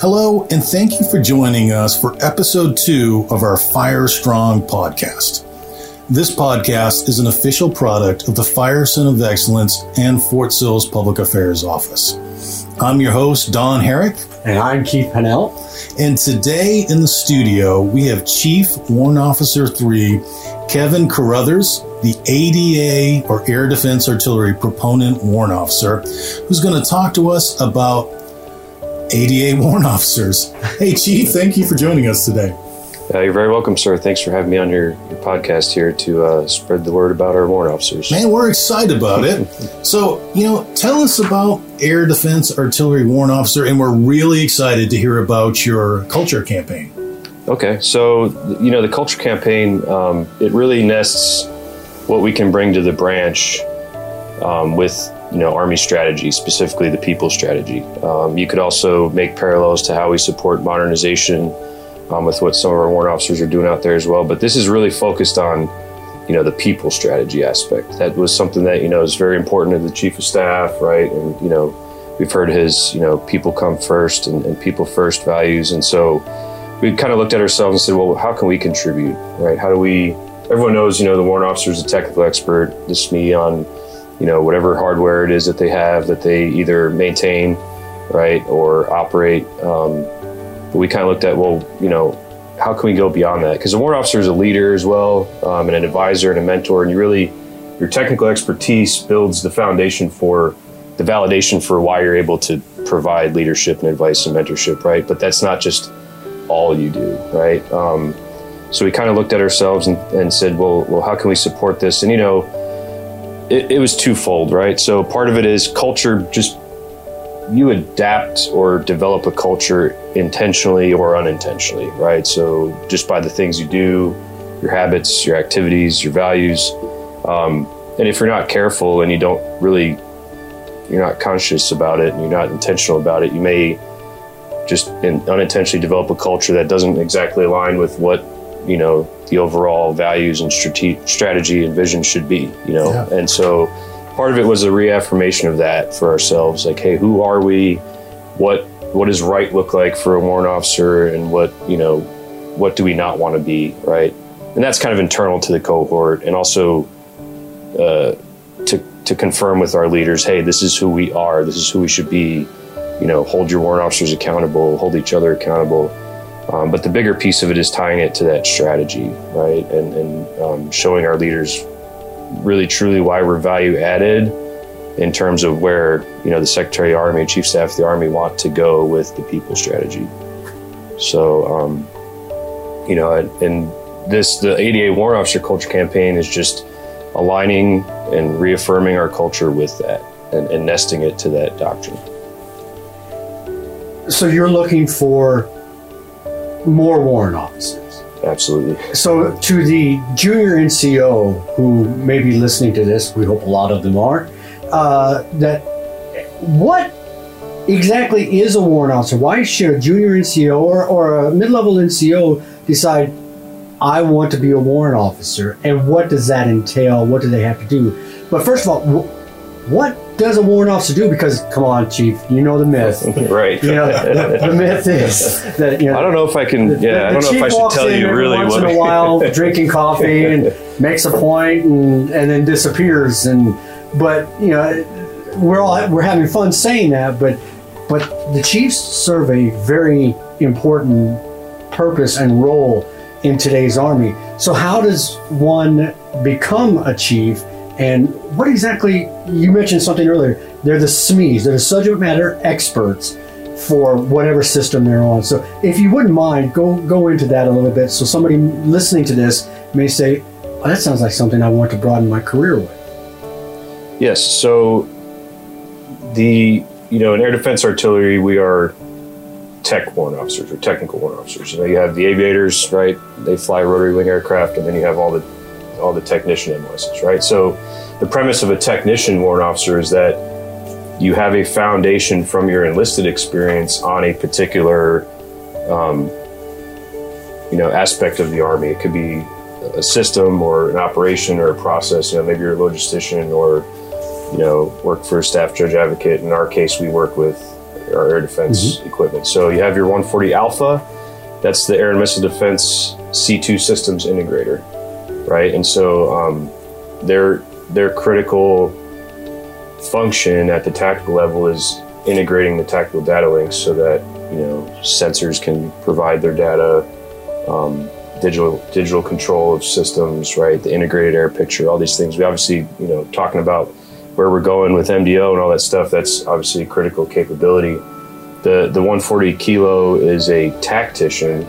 Hello, and thank you for joining us for episode two of our Fires Strong podcast. This podcast is an official product of the Fires Center of Excellence and Fort Sill's Public Affairs Office. I'm your host, Don Herrick. And I'm Keith Pennell. And today in the studio, we have Chief Warrant Officer 3, Kevin Kruthers, the ADA or Air Defense Artillery proponent warrant officer, who's going to talk to us about ADA warrant officers. Hey, Chief, thank you for joining us today. Uh, you're very welcome, sir. Thanks for having me on your, your podcast here to uh, spread the word about our warrant officers. Man, we're excited about it. so, you know, tell us about Air Defense Artillery Warrant Officer, and we're really excited to hear about your culture campaign. Okay, so you know the culture campaign, um, it really nests what we can bring to the branch um, with you know Army strategy, specifically the people strategy. Um, you could also make parallels to how we support modernization um, with what some of our warrant officers are doing out there as well. But this is really focused on you know the people strategy aspect. That was something that you know is very important to the chief of staff, right? And you know we've heard his you know people come first and, and people first values, and so we kind of looked at ourselves and said, well, how can we contribute, right? How do we? Everyone knows, you know, the warrant officer is a technical expert. This is me on, you know, whatever hardware it is that they have that they either maintain, right, or operate. Um, but we kind of looked at, well, you know, how can we go beyond that? Because the warrant officer is a leader as well, um, and an advisor and a mentor, and you really, your technical expertise builds the foundation for the validation for why you're able to provide leadership and advice and mentorship, right? But that's not just all you do, right? Um, so we kind of looked at ourselves and, and, said, well, well, how can we support this? And you know, it, it was twofold, right? So part of it is culture. Just you adapt or develop a culture intentionally or unintentionally, right? So just by the things you do, your habits, your activities, your values, um, and if you're not careful and you don't really, you're not conscious about it and you're not intentional about it, you may just unintentionally develop a culture that doesn't exactly align with what you know the overall values and strate- strategy and vision should be you know? Yeah. and so part of it was a reaffirmation of that for ourselves like hey who are we? What what does right look like for a warrant officer and what you know what do we not want to be right? And that's kind of internal to the cohort and also uh, to to confirm with our leaders hey this is who we are. This is who we should be. You know, hold your warrant officers accountable, hold each other accountable. Um, but the bigger piece of it is tying it to that strategy, right? And, and um, showing our leaders really truly why we're value added in terms of where, you know, the Secretary of the Army, and Chief Staff of the Army want to go with the people strategy. So, um, you know, and this, the ADA Warrant Officer Culture Campaign is just aligning and reaffirming our culture with that and, and nesting it to that doctrine. So you're looking for more warrant officers. Absolutely. So to the junior NCO who may be listening to this, we hope a lot of them are. Uh, that what exactly is a warrant officer? Why should a junior NCO or, or a mid-level NCO decide I want to be a warrant officer, and what does that entail? What do they have to do? But first of all, what does a warrant officer do? Because come on, Chief, you know the myth, right? You know the, the, myth is that you know. I don't know if I can. The, yeah, I don't know if I should tell you really. Once what in a while, drinking coffee and makes a point and and then disappears. And but you know, we're all we're having fun saying that, but but the Chiefs serve a very important purpose and role in today's army. So how does one become a chief? And what exactly, you mentioned something earlier, they're the SMEs, they're the subject matter experts for whatever system they're on. So if you wouldn't mind, go, go into that a little bit so somebody listening to this may say, oh, that sounds like something I want to broaden my career with. Yes, so the, you know, in air defense artillery, we are tech warrant officers or technical warrant officers. You know, you have the aviators, right? They fly rotary wing aircraft, and then you have all the all the technician invoices, right? So the premise of a technician warrant officer is that you have a foundation from your enlisted experience on a particular, um, you know, aspect of the army. It could be a system or an operation or a process. You know, maybe you're a logistician or you know, work for a staff judge advocate. In our case, we work with our air defense equipment. So you have your 140 Alpha, that's the air and missile defense C2 systems integrator, right? And so um, their their critical function at the tactical level is integrating the tactical data links so that you know sensors can provide their data, um, digital digital control of systems, right? The integrated air picture, all these things. We obviously you know talking about where we're going with MDO and all that stuff. That's obviously a critical capability. The the 140 kilo is a tactician.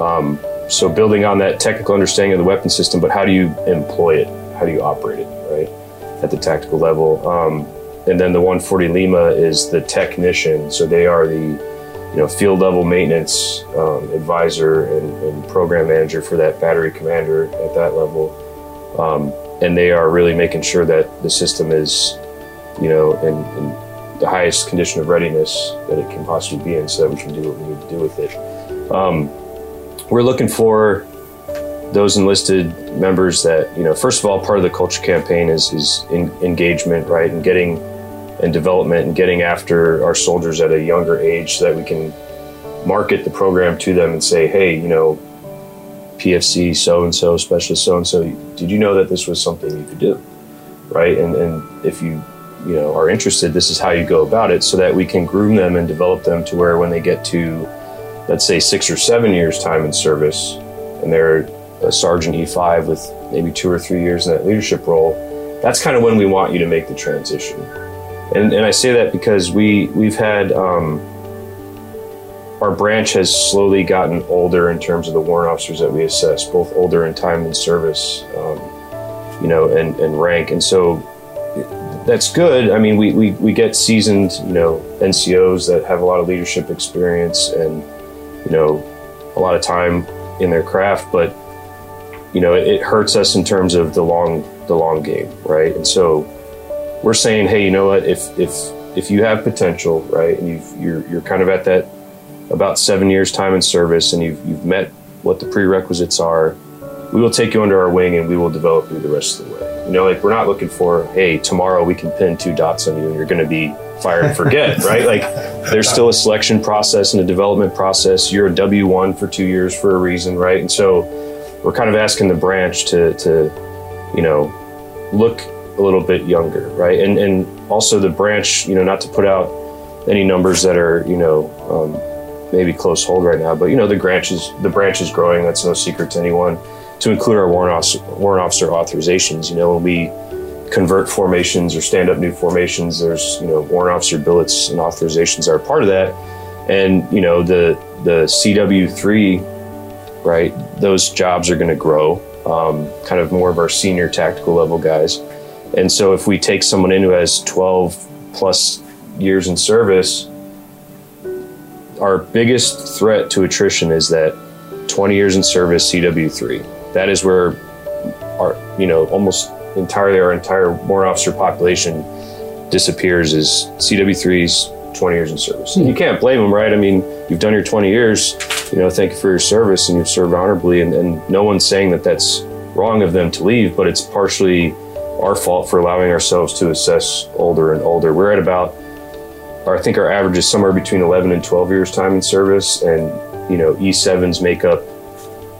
Um, so building on that technical understanding of the weapon system, but how do you employ it? How do you operate it, right? At the tactical level. Um, and then the 140 Lima is the technician. So they are the you know field level maintenance um, advisor and, and, program manager for that battery commander at that level. Um, and they are really making sure that the system is you know in, in, the highest condition of readiness that it can possibly be in so that we can do what we need to do with it. Um, we're looking for those enlisted members that you know first of all part of the culture campaign is is in, engagement right? And getting and development and getting after our soldiers at a younger age so that we can market the program to them and say hey you know pfc so and so specialist so and so did you know that this was something you could do? Right? And and if you you know are interested this is how you go about it so that we can groom them and develop them to where when they get to let's say six or seven years time in service and they're a sergeant E5 with maybe two or three years in that leadership role, that's kind of when we want you to make the transition. And, and I say that because we we've had um, our branch has slowly gotten older in terms of the warrant officers that we assess, both older in time and service, um, you know, and, and rank. And so that's good. I mean, we, we, we get seasoned, you know, NCOs that have a lot of leadership experience and, you know, a lot of time in their craft, but you know, it, it hurts us in terms of the long the long game, right? And so we're saying, hey, you know what? If if if you have potential, right, and you've, you're you're kind of at that about seven years time in service, and you've you've met what the prerequisites are, we will take you under our wing and we will develop you the rest of the way. You know, like we're not looking for, hey, tomorrow we can pin two dots on you and you're going to be fire and forget, right? Like there's still a selection process and a development process. You're a W one for two years for a reason, right? And so we're kind of asking the branch to, to you know, look a little bit younger, right? And and also the branch, you know, not to put out any numbers that are, you know, um, maybe close hold right now, but you know, the branch is the branch is growing. That's no secret to anyone. To include our warrant officer, warrant officer authorizations, you know, when we convert formations or stand up new formations, there's you know warrant officer billets and authorizations are part of that, and you know the the CW three right? Those jobs are going to grow, um, kind of more of our senior tactical level guys. And so if we take someone in who has 12 plus years in service, our biggest threat to attrition is that 20 years in service CW3. That is where our, you know, almost entirely our entire warrant officer population disappears is CW3s 20 years in service. And you can't blame them, right? I mean, you've done your 20 years, you know, thank you for your service and you've served honorably. And, and no one's saying that that's wrong of them to leave, but it's partially our fault for allowing ourselves to assess older and older. We're at about, I think our average is somewhere between 11 and 12 years time in service. And, you know, E7s make up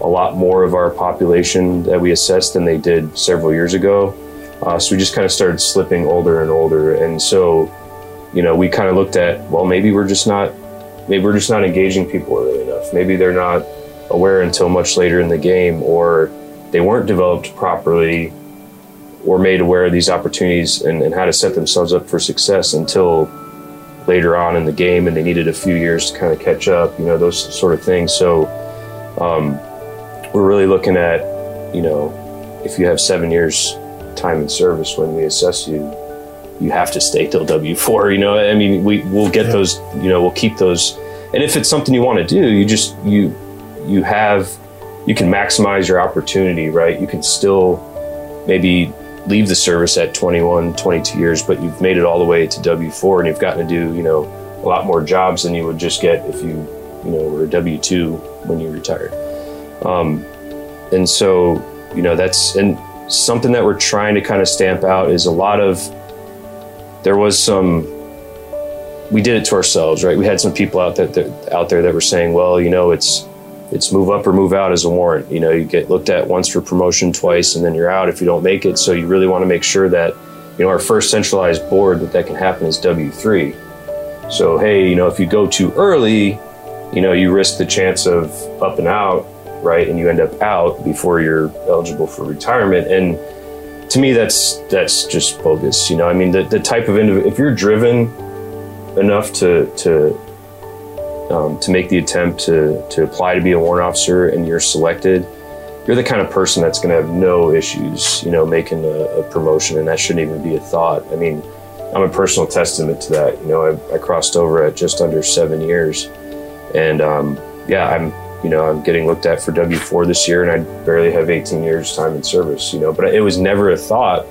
a lot more of our population that we assessed than they did several years ago. Uh, so we just kind of started slipping older and older. And so, you know, we kind of looked at, well, maybe we're just not, maybe we're just not engaging people early enough. Maybe they're not aware until much later in the game, or they weren't developed properly or made aware of these opportunities and, and how to set themselves up for success until later on in the game and they needed a few years to kind of catch up, you know, those sort of things. So um, we're really looking at, you know, if you have seven years time in service when we assess you, you have to stay till W four. You know, I mean, we we'll get yeah. those. You know, we'll keep those. And if it's something you want to do, you just you you have you can maximize your opportunity, right? You can still maybe leave the service at 21, 22 years, but you've made it all the way to W four, and you've gotten to do you know a lot more jobs than you would just get if you you know were a W two when you retired. Um, and so you know that's and something that we're trying to kind of stamp out is a lot of there was some we did it to ourselves, right? We had some people out that, that out there that were saying, well, you know, it's it's move up or move out as a warrant. You know, you get looked at once for promotion, twice, and then you're out if you don't make it. So you really want to make sure that, you know, our first centralized board that that can happen is W three. So hey, you know, if you go too early, you know, you risk the chance of up and out, right? And you end up out before you're eligible for retirement. And to me, that's that's just bogus. You know, I mean, the, the type of if you're driven enough to to um, to make the attempt to to apply to be a warrant officer and you're selected, you're the kind of person that's going to have no issues, you know, making a, a, promotion, and that shouldn't even be a thought. I mean, I'm a personal testament to that. You know, I, I crossed over at just under seven years, and um, yeah, I'm you know I'm getting looked at for W4 this year, and I barely have 18 years time in service. You know, but it was never a thought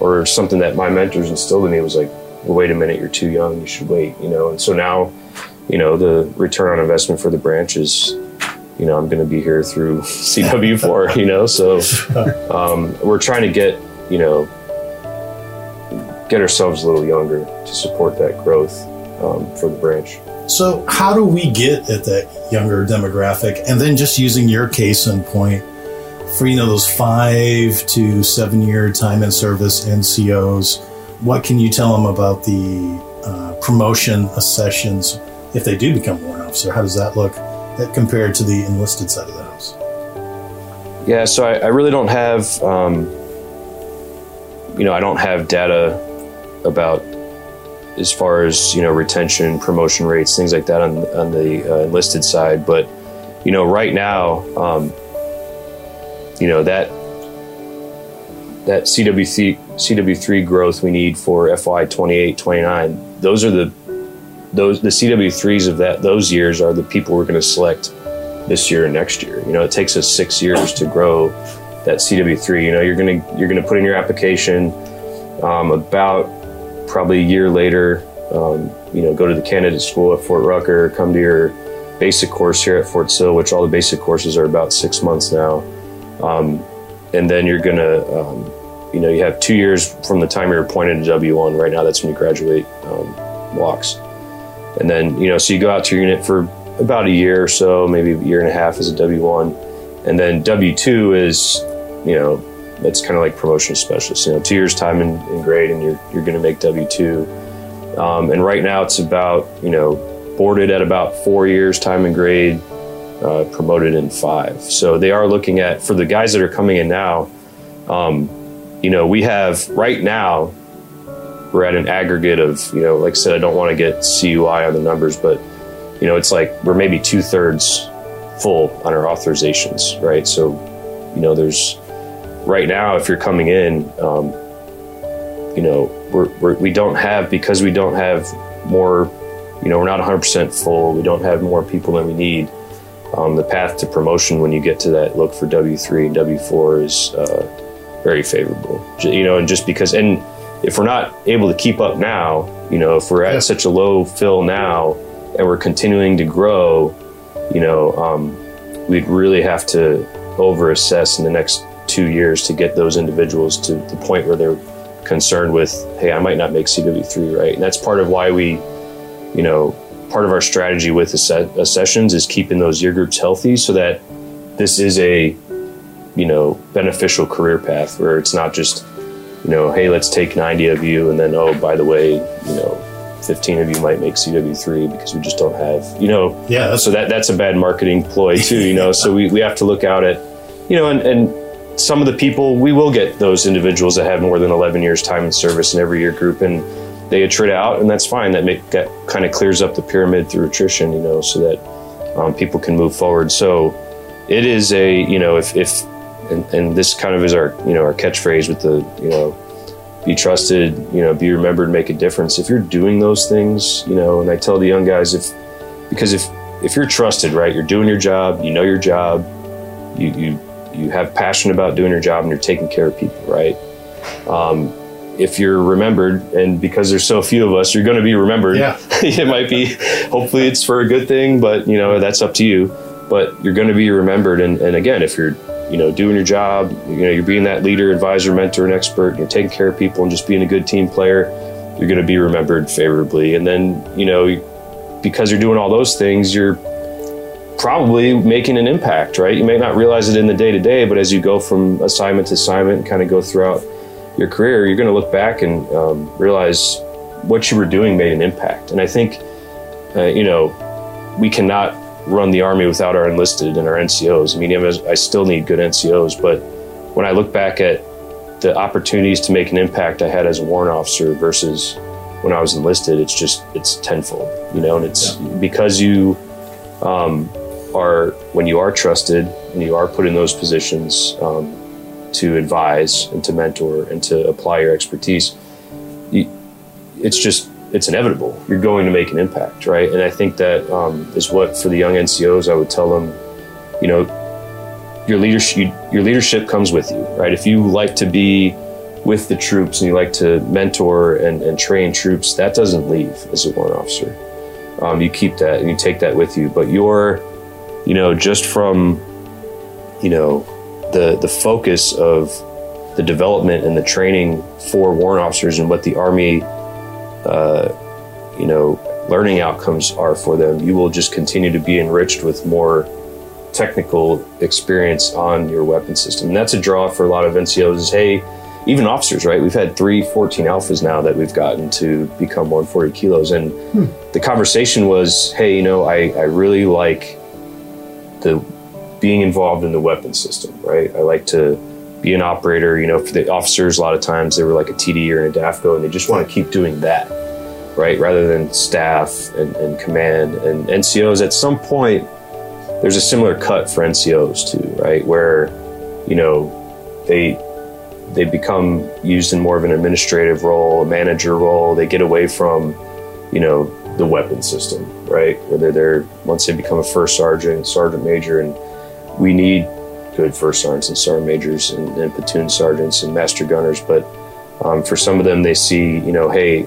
or something that my mentors instilled in me. Was like, well, wait a minute, you're too young, you should wait. You know, and so now you know, the return on investment for the branch is, you know, I'm going to be here through CW4, you know, so um, we're trying to get, you know, get ourselves a little younger to support that growth um, for the branch. So, how do we get at that younger demographic? And then just using your case in point for, you know, those five to seven year time in service NCOs, what can you tell them about the uh, promotion accessions if they do become warrant officer, how does that look compared to the enlisted side of the house? Yeah, so I, I really don't have, um, you know, I don't have data about as far as you know retention, promotion rates, things like that on on the uh, enlisted side. But you know, right now, um, you know that that CW3 CW3 growth we need for FY 28, 29. Those are the those the CW3s of that those years are the people we're going to select this year and next year. You know, it takes us six years to grow that CW3. You know, you're gonna you're gonna put in your application um, about probably a year later. Um, you know, go to the candidate school at Fort Rucker, come to your basic course here at Fort Sill, which all the basic courses are about six months now, um, and then you're gonna. Um, you know, you have two years from the time you're appointed to W1. Right now, that's when you graduate um, WOCS. And then, you know, so you go out to your unit for about a year or so, maybe a year and a half as a W1. And then W2 is, you know, that's kind of like promotion specialist, you know, two years time in, in grade and you're, you're going to make W2. Um, and right now it's about, you know, boarded at about four years time in grade, uh, promoted in five. So they are looking at, for the guys that are coming in now, um, you know, we have right now we're at an aggregate of, you know, like I said, I don't want to get CUI on the numbers, but, you know, it's like we're maybe two thirds full on our authorizations, right? So, you know, there's right now, if you're coming in, um, you know, we're, we're, we don't have, because we don't have more, you know, we're not 100% full, we don't have more people than we need. Um, the path to promotion when you get to that look for W3 and W4 is uh, very favorable, you know, and just because, and, if we're not able to keep up now, you know, if we're at yeah. such a low fill now and we're continuing to grow, you know, um, we'd really have to over assess in the next two years to get those individuals to the point where they're concerned with, hey, I might not make CW3, right? And that's part of why we, you know, part of our strategy with the sessions is keeping those year groups healthy so that this is a, you know, beneficial career path where it's not just you know, hey, let's take 90 of you, and then, oh, by the way, you know, 15 of you might make CW3 because we just don't have, you know. Yeah. So that that's a bad marketing ploy too, you know. so we, we have to look out at, you know, and, and some of the people, we will get those individuals that have more than 11 years time in service in every year group, and they attrit out, and that's fine. That, make, that kind of clears up the pyramid through attrition, you know, so that um, people can move forward. So it is a, you know, if, if and, and this kind of is our you know our catchphrase with the you know be trusted you know be remembered make a difference if you're doing those things you know and i tell the young guys if because if if you're trusted right you're doing your job you know your job you you you have passion about doing your job and you're taking care of people right um, if you're remembered and because there's so few of us you're going to be remembered yeah. it might be hopefully it's for a good thing but you know that's up to you but you're going to be remembered and, and again if you're you know, doing your job. You know, you're being that leader, advisor, mentor, and expert. You're taking care of people and just being a good team player. you're going to be remembered favorably. And then, you know, because you're doing all those things, you're probably making an impact, right? You may not realize it in the day to day, but as you go from assignment to assignment and kind of go throughout your career, you're going to look back and um, realize what you were doing made an impact. And I think, uh, you know, we cannot run the Army without our enlisted and our NCOs. I mean, I still need good NCOs, but when I look back at the opportunities to make an impact I had as a warrant officer versus when I was enlisted, it's just it's tenfold, you know, and it's yeah. because you um, are when you are trusted and you are put in those positions um, to advise and to mentor and to apply your expertise. You, it's just it's inevitable. You're going to make an impact, right? And I think that um, is what for the young NCOs I would tell them, you know, your leadership your leadership comes with you, right? If you like to be with the troops and you like to mentor and, and train troops, that doesn't leave as a warrant officer. Um, you keep that and you take that with you. But you're, you know, just from, you know, the the focus of the development and the training for warrant officers and what the Army uh, you know, learning outcomes are for them, you will just continue to be enriched with more technical experience on your weapon system. And that's a draw for a lot of NCOs is, hey, even officers, right? We've had three 14 alphas now that we've gotten to become 140 kilos. And hmm. the conversation was, hey, you know, I, I really like the being involved in the weapon system, right? I like to be an operator. You know, for the officers, a lot of times they were like a TD or a DAFCO, and they just want to keep doing that, right? Rather than staff and, and command and NCOs. At some point, there's a similar cut for NCOs too, right? Where, you know, they they become used in more of an administrative role, a manager role. They get away from, you know, the weapon system, right? Whether they're once they become a first sergeant, sergeant major, and we need good first sergeants and sergeant majors and, and platoon sergeants and master gunners. But um, for some of them, they see, you know, hey,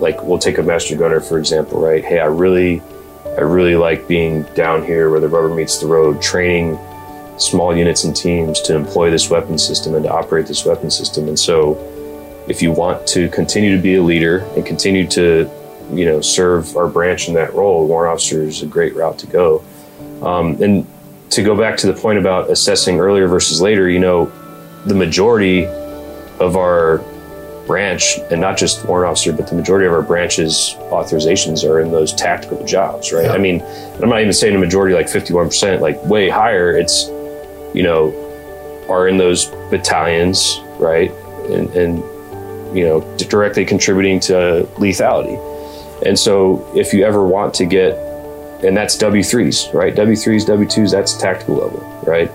like we'll take a master gunner for example, right? Hey, I really, I really like being down here where the rubber meets the road, training small units and teams to employ this weapon system and to operate this weapon system. And so, if you want to continue to be a leader and continue to, you know, serve our branch in that role, warrant officer is a great route to go. Um, and to go back to the point about assessing earlier versus later, you know, the majority of our branch, and not just warrant officer, but the majority of our branches authorizations are in those tactical jobs, right? Yeah. I mean, I'm not even saying a majority like 51%, like way higher. It's, you know, are in those battalions, right? And, and you know, directly contributing to lethality. And so if you ever want to get and that's W3s, right? W3s, W2s, that's tactical level, right?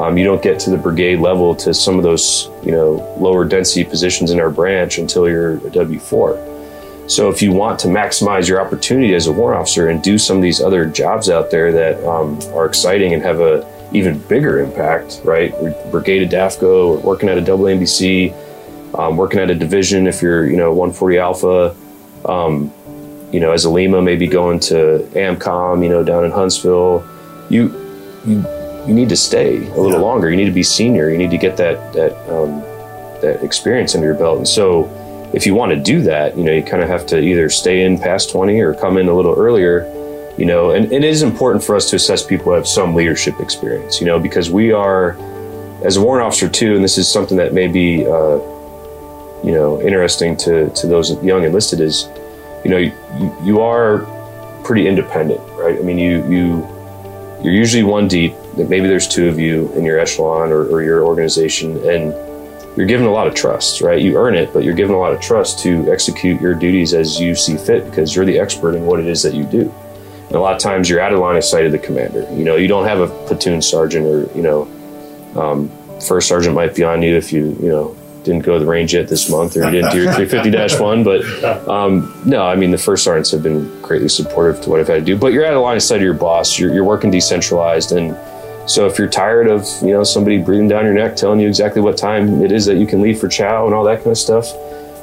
Um, you don't get to the brigade level to some of those, you know, lower density positions in our branch until you're a W4. So if you want to maximize your opportunity as a warrant officer and do some of these other jobs out there that um, are exciting and have a even bigger impact, right? Brigade at DAFCO, working at a double um, working at a division if you're, you know, 140 Alpha, um, you know, as a Lima, maybe going to AMCOM, you know, down in Huntsville, you you you need to stay a little yeah. longer. You need to be senior. You need to get that that um, that experience under your belt. And so, if you want to do that, you know, you kind of have to either stay in past twenty or come in a little earlier. You know, and, and it is important for us to assess people who have some leadership experience. You know, because we are, as a warrant officer too, and this is something that may be, uh, you know, interesting to to those young enlisted is you know, you, you are pretty independent, right? I mean, you you you're usually one deep. Maybe there's two of you in your echelon or, or your organization, and you're given a lot of trust, right? You earn it, but you're given a lot of trust to execute your duties as you see fit because you're the expert in what it is that you do. And a lot of times you're out of line of sight of the commander. You know, you don't have a platoon sergeant or, you know, um, first sergeant might be on you if you, you know, didn't go to the range yet this month or didn't do your 350-1 but um, no i mean the first sergeants have been greatly supportive to what i've had to do but you're at a line of sight of your boss. You're, you're working decentralized and so if you're tired of you know somebody breathing down your neck telling you exactly what time it is that you can leave for chow and all that kind of stuff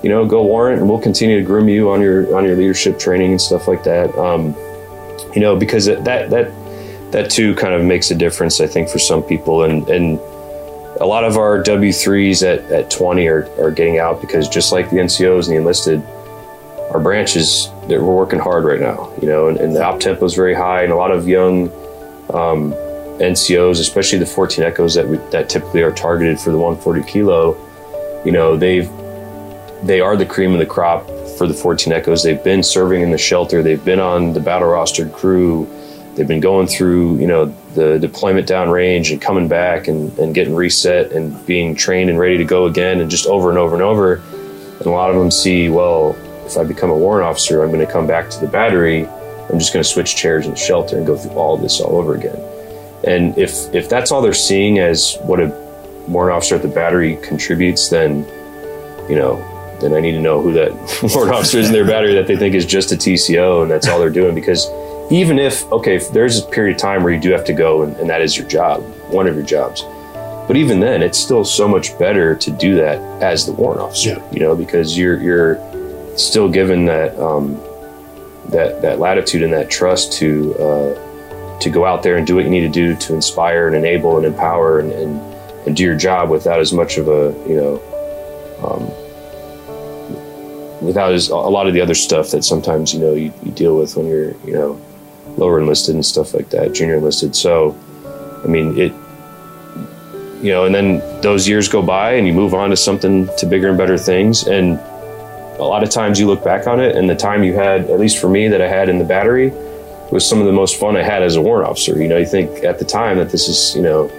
you know go warrant and we'll continue to groom you on your on your leadership training and stuff like that. Um, you know because that that that too kind of makes a difference i think for some people and and a lot of our W3s at, at 20 are, are getting out because just like the NCOs and the enlisted, our branches that we're working hard right now, you know, and, and the op tempo is very high, and a lot of young um, NCOs, especially the 14 Echoes that we, that typically are targeted for the 140 kilo, you know, they've they are the cream of the crop for the 14 Echoes. They've been serving in the shelter. They've been on the battle rostered crew. They've been going through, you know, the deployment downrange and coming back and, and getting reset and being trained and ready to go again and just over and over and over. And a lot of them see, well, if I become a warrant officer, I'm going to come back to the battery. I'm just going to switch chairs and shelter and go through all this all over again. And if if that's all they're seeing as what a warrant officer at the battery contributes, then you know, then I need to know who that warrant officer is in their battery that they think is just a TCO and that's all they're doing. Because even if okay, if there's a period of time where you do have to go and, and that is your job, one of your jobs. But even then, it's still so much better to do that as the warrant officer, Yeah. you know, because you're you're still given that um, that that latitude and that trust to uh, to go out there and do what you need to do to inspire and enable and empower and, and, and do your job without as much of a you know um, without as, a lot of the other stuff that sometimes you know you, you deal with when you're you know lower enlisted and stuff like that junior enlisted. So I mean it you know and then those years go by and you move on to something to bigger and better things. And a lot of times you look back on it and the time you had at least for me that i had in the battery was some of the most fun i had as a warrant officer. You know you think at the time that this is you know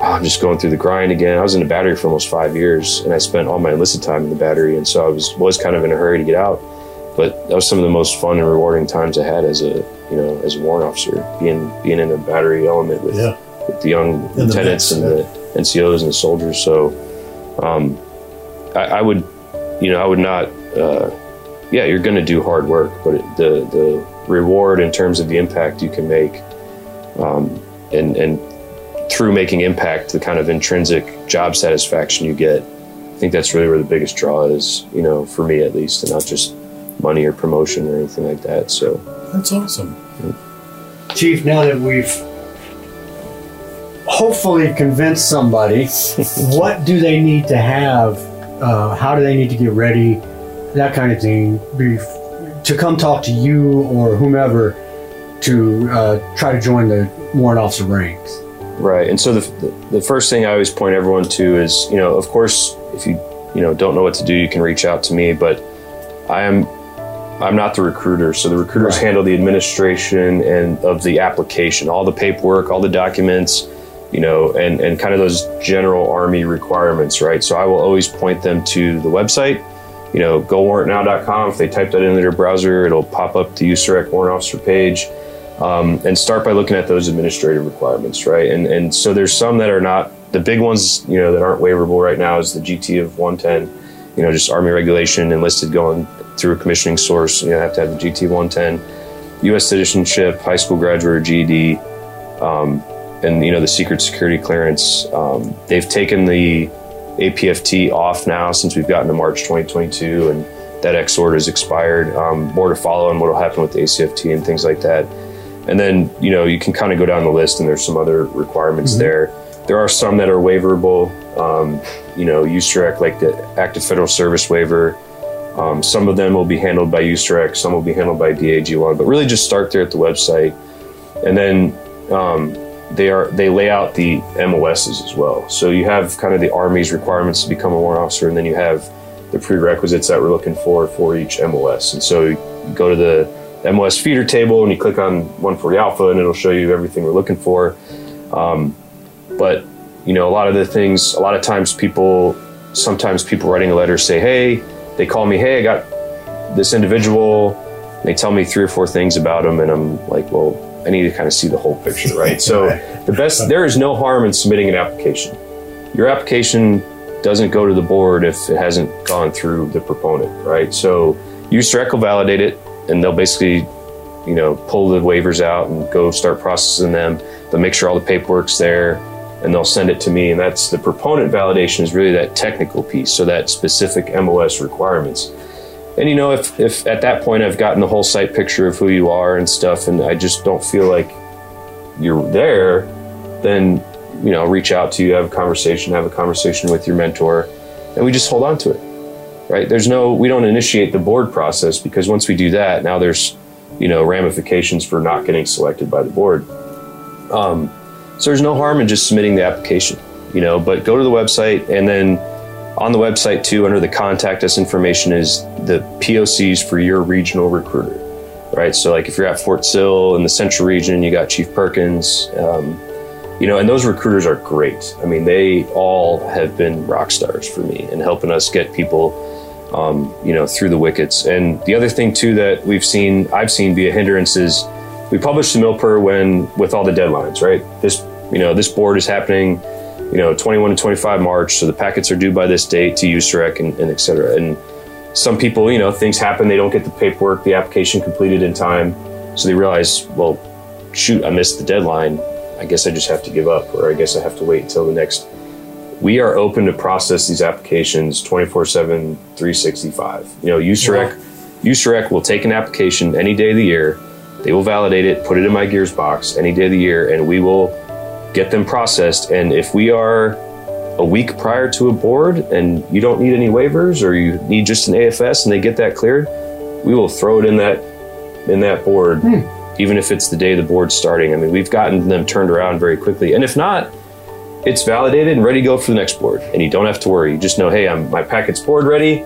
"Oh, i'm just going through the grind again. I was in the battery for almost five years and i spent all my enlisted time in the battery. And so i was was kind of in a hurry to get out. But that was some of the most fun and rewarding times i had as a you know as a warrant officer being being in a battery element with Yeah. with the young the lieutenants mix, and the NCOs and the soldiers. So, um, I, I would, you know, I would not. Uh, yeah, you're going to do hard work, but it, the the reward in terms of the impact you can make, um, and and through making impact, the kind of intrinsic job satisfaction you get. I think that's really where the biggest draw is, you know, for me at least, and not just money or promotion or anything like that. So, That's awesome. Chief, now that we've hopefully convinced somebody, what do they need to have? Uh, how do they need to get ready? That kind of thing. Be, to come talk to you or whomever to uh, try to join the warrant officer ranks. Right. And so the, the, the first thing I always point everyone to is, you know, of course, if you, you know, don't know what to do, you can reach out to me, but I am, I'm not the recruiter. So the recruiters Right. handle the administration and of the application, all the paperwork, all the documents, you know, and, and kind of those general army requirements, right? So I will always point them to the website, you know, gowarrantnow.com. If they type that into their browser, it'll pop up the USAREC warrant officer page um, and start by looking at those administrative requirements, right? And and so there's some that are not the big ones, you know, that aren't waiverable right now is the GT of 110, you know, just Army regulation enlisted going through a commissioning source. You know, have to have the GT 110, U.S. citizenship, high school graduate or GED, um, and you know the secret security clearance. Um, they've taken the APFT off now since we've gotten to March 2022, and that EXORD has expired. Um, more to follow on what will happen with the ACFT and things like that. And then, you know, you can kind of go down the list and there's some other requirements there. There are some that are waiverable. Um, you know, USAREC, like the active federal service waiver. Um, some of them will be handled by USAREC, some will be handled by DAG1, but really just start there at the website. And then um, they are they lay out the MOSs as well. So you have kind of the Army's requirements to become a warrant officer, and then you have the prerequisites that we're looking for for each MOS. And so you go to the MOS feeder table and you click on 140 Alpha, and it'll show you everything we're looking for. Um, but you know, a lot of the things, a lot of times people, sometimes people writing a letter say, "Hey," they call me, "Hey, I got this individual." They tell me three or four things about them, and I'm like, "Well, I need to kind of see the whole picture, right?" So the best, there is no harm in submitting an application. Your application doesn't go to the board if it hasn't gone through the proponent, right? So USAREC will validate it, and they'll basically, you know, pull the waivers out and go start processing them. They'll make sure all the paperwork's there, and they'll send it to me. And that's the proponent validation is really that technical piece, so that specific MOS requirements. And you know, if if at that point I've gotten the whole site picture of who you are and stuff, and I just don't feel like you're there, then you know, reach out to you, have a conversation, have a conversation with your mentor, and we just hold on to it. right? There's no, we don't initiate the board process because once we do that, now there's, you know, ramifications for not getting selected by the board. Um, so there's no harm in just submitting the application, you know, but go to the website and then on the website too, under the contact us information is the POCs for your regional recruiter, right? So like if you're at Fort Sill in the central region, you got Chief Perkins, um, you know, and those recruiters are great. I mean, they all have been rock stars for me in helping us get people, um, you know, through the wickets. And the other thing too that we've seen, I've seen be a hindrance is we publish the MILPER when with all the deadlines, right? This, you know, this board is happening, you know, 21 to 25 March, so the packets are due by this date to USAREC and, and et cetera. And some people, you know, things happen, they don't get the paperwork, the application completed in time, so they realize, well, shoot, I missed the deadline I guess I just have to give up, or I guess I have to wait until the next. We are open to process these applications 24 7, 365. You know, USAREC, wow. USAREC will take an application any day of the year. They will validate it, put it in my gears box any day of the year, and we will get them processed. And if we are a week prior to a board and you don't need any waivers or you need just an AFS and they get that cleared, we will throw it in that in that board. Hmm even if it's the day the board's starting. I mean, we've gotten them turned around very quickly. And if not, it's validated and ready to go for the next board. And you don't have to worry. You just know, hey, I'm, my packet's board ready.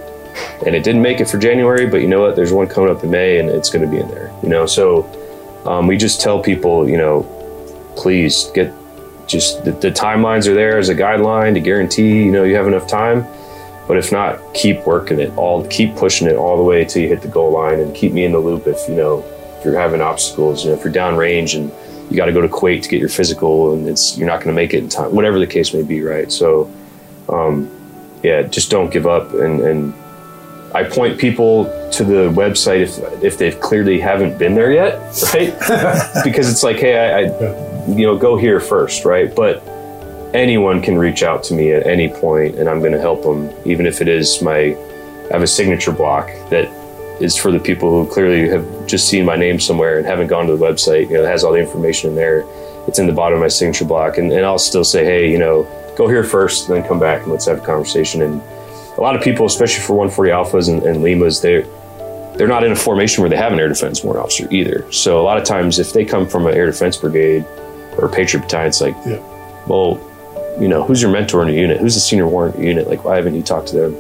And it didn't make it for January, but you know what? There's one coming up in May and it's going to be in there. You know, so um, we just tell people, you know, please get just the, the timelines are there as a guideline to guarantee, you know, you have enough time. But if not, keep working it all, keep pushing it all the way until you hit the goal line and keep me in the loop if, you know, if you're having obstacles, you know, if you're downrange and you got to go to Kuwait to get your physical and it's you're not going to make it in time, whatever the case may be, right? So, um, yeah, just don't give up. And, and I point people to the website if if they clearly haven't been there yet, right? because it's like, hey, I, I, you know, go here first, right? But anyone can reach out to me at any point, and I'm going to help them, even if it is my I have a signature block that is for the people who clearly have just seen my name somewhere and haven't gone to the website. You know, it has all the information in there. It's in the bottom of my signature block, and, and I'll still say, hey, you know, go here first, then come back and let's have a conversation. And a lot of people, especially for 140 Alphas and, and Limas, they're they're not in a formation where they have an air defense warrant officer either. So a lot of times, if they come from an air defense brigade or Patriot battalion, it's like, yeah. well, you know, who's your mentor in the unit? Who's the senior warrant unit? Like, why haven't you talked to them?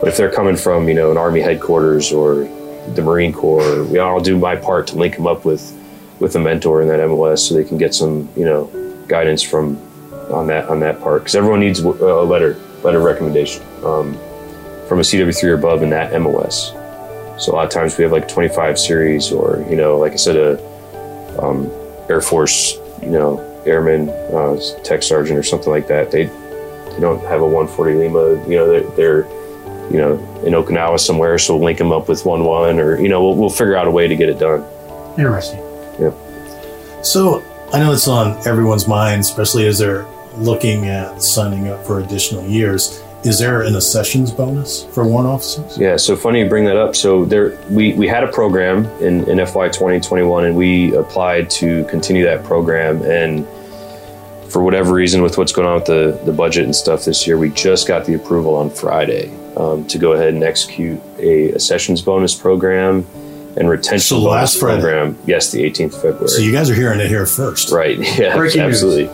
But if they're coming from, you know, an Army headquarters or the Marine Corps. We all do my part to link them up with with a mentor in that MOS so they can get some you know guidance from on that on that part because everyone needs a letter letter recommendation um, from a CW3 or above in that MOS. So a lot of times we have like 25 series or you know like I said a um, Air Force you know airman uh, tech sergeant or something like that. They they don't have a 140 Lima. You know they're, they're you know, in Okinawa somewhere. So we'll link them up with one one, or you know, we'll, we'll figure out a way to get it done. Interesting. Yep. So I know it's on everyone's mind, especially as they're looking at signing up for additional years. Is there an accessions bonus for warrant officers? Yeah, so funny you bring that up. So there, we, we had a program in, in FY 2021 and we applied to continue that program. And for whatever reason, with what's going on with the, the budget and stuff this year, we just got the approval on Friday um, to go ahead and execute a accessions bonus program and retention so bonus last program. Yes, the 18th of February. So you guys are hearing it here first, right? Yeah, Breaking absolutely.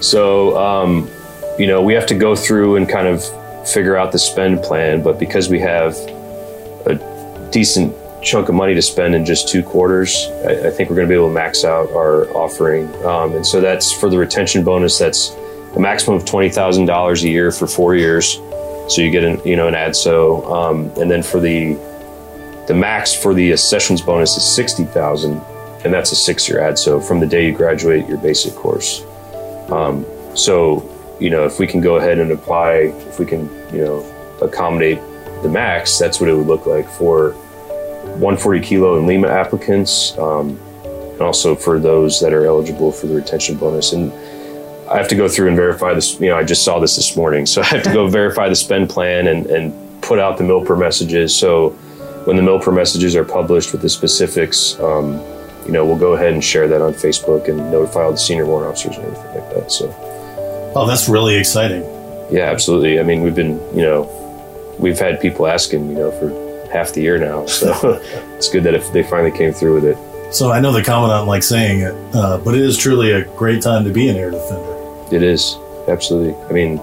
so um, you know we have to go through and kind of figure out the spend plan, but because we have a decent chunk of money to spend in just two quarters, I, I think we're going to be able to max out our offering. Um, and so that's for the retention bonus. That's a maximum of twenty thousand dollars a year for four years. So you get an you know an ADSO, um, and then for the the max for the accessions bonus is sixty thousand, and that's a six year ADSO from the day you graduate your basic course. Um, so you know if we can go ahead and apply, if we can you know accommodate the max, that's what it would look like for 140 kilo and Lima applicants, um, and also for those that are eligible for the retention bonus and I have to go through and verify this. You know, I just saw this this morning, so I have to go verify the spend plan and, and put out the MILPER messages. So when the MILPER messages are published with the specifics, um, you know, we'll go ahead and share that on Facebook and notify all the senior warrant officers and everything like that. So, oh, that's really exciting. Yeah, absolutely. I mean, we've been, you know, we've had people asking, you know, for half the year now. So it's good that if they finally came through with it. So I know the commandant like saying it, uh, but it is truly a great time to be an air defender. It is absolutely. I mean,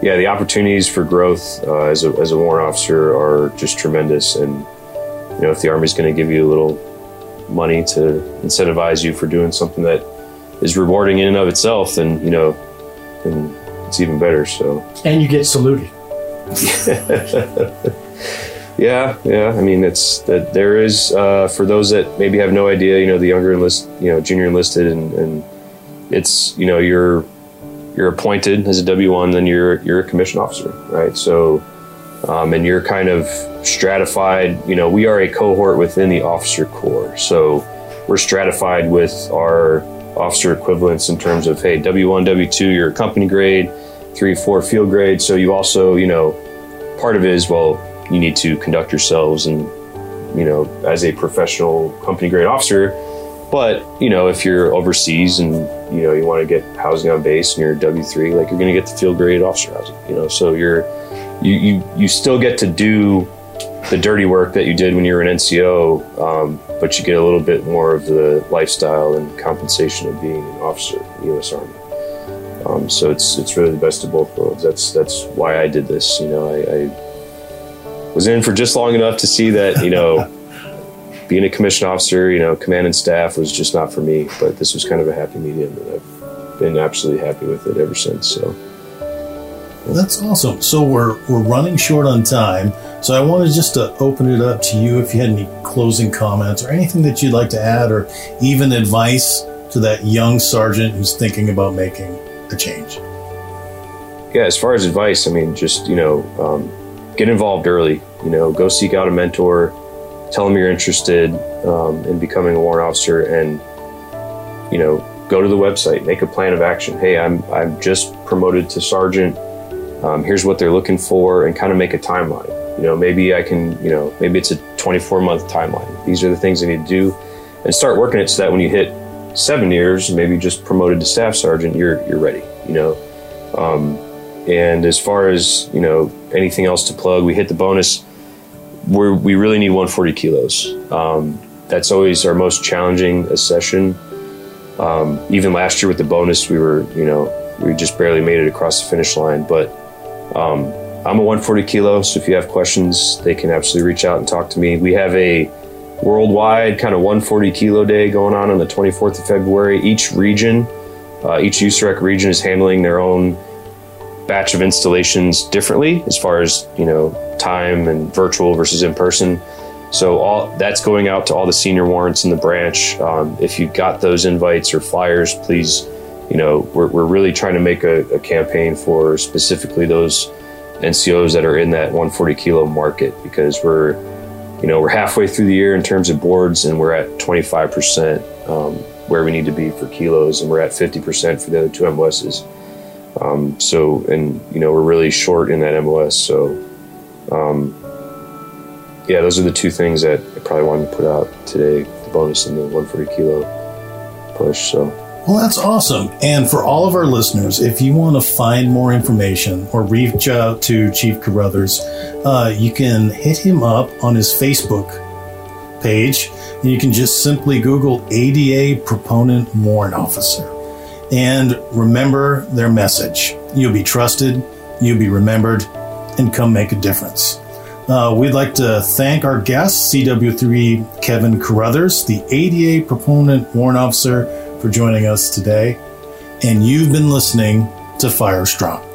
yeah, the opportunities for growth uh, as a as a warrant officer are just tremendous, and you know, if the army's going to give you a little money to incentivize you for doing something that is rewarding in and of itself, then you know, then it's even better. So And you get saluted. Yeah, yeah. I mean, it's that there is uh, for those that maybe have no idea. You know, the younger enlist, you know, junior enlisted, and, and it's you know you're you're appointed as a W one, then you're you're a commissioned officer, right? So, um, and you're kind of stratified. You know, we are a cohort within the officer corps, so we're stratified with our officer equivalents in terms of hey, W one, W two, you're a company grade, three, four field grade. So you also, you know, part of it is well you need to conduct yourselves and you know as a professional company grade officer but you know if you're overseas and you know you want to get housing on base and you're w3 like you're going to get the field grade officer housing you know so you're you, you you still get to do the dirty work that you did when you were an nco um, but you get a little bit more of the lifestyle and compensation of being an officer in the u.s army um, so it's it's really the best of both worlds that's that's why i did this you know i, I was in for just long enough to see that you know being a commissioned officer you know command and staff was just not for me but this was kind of a happy medium and i've been absolutely happy with it ever since so That's awesome. So we're we're running short on time. So I wanted just to open it up to you if you had any closing comments or anything that you'd like to add, or even advice to that young sergeant who's thinking about making a change. yeah as far as advice i mean just you know um, get involved early you know go seek out a mentor tell them you're interested um, in becoming a warrant officer and you know go to the website make a plan of action. Hey i'm i'm just promoted to sergeant. Um, here's what they're looking for and kind of make a timeline you know maybe i can you know maybe it's a 24 month timeline. These are the things i need to do and start working it so that when you hit seven years maybe just promoted to staff sergeant you're you're ready you know? Um, and as far as you know anything else to plug we hit the bonus. We're, we really need 140 kilos. Um, that's always our most challenging session. Um, even last year with the bonus we were you know we just barely made it across the finish line but um, i'm a 140 kilo so if you have questions they can absolutely reach out and talk to me we have a worldwide kind of 140 kilo day going on on the 24th of february each region uh, each USAREC region is handling their own batch of installations differently as far as you know time and virtual versus in person. So all that's going out to all the senior warrants in the branch. Um, if you got those invites or flyers, please, you know, we're, we're really trying to make a, a campaign for specifically those NCOs that are in that 140 kilo market because we're, you know, we're halfway through the year in terms of boards and we're at 25 percent um, where we need to be for kilos, and we're at 50 percent for the other two MOSs. Um, so, and you know, we're really short in that MOS. So, um, yeah, those are the two things that I probably wanted to put out today: the bonus and the 140 kilo push. So, Well, that's awesome. And for all of our listeners, if you want to find more information or reach out to Chief Kruthers, uh, you can hit him up on his Facebook page. And you can just simply Google ADA Proponent Warrant Officer. And remember their message you'll be trusted, you'll be remembered, and come make a difference. Uh, we'd like to thank our guest, CW3 Kevin Kruthers, the ADA Proponent Warrant Officer, for joining us today. And you've been listening to Fires Strong.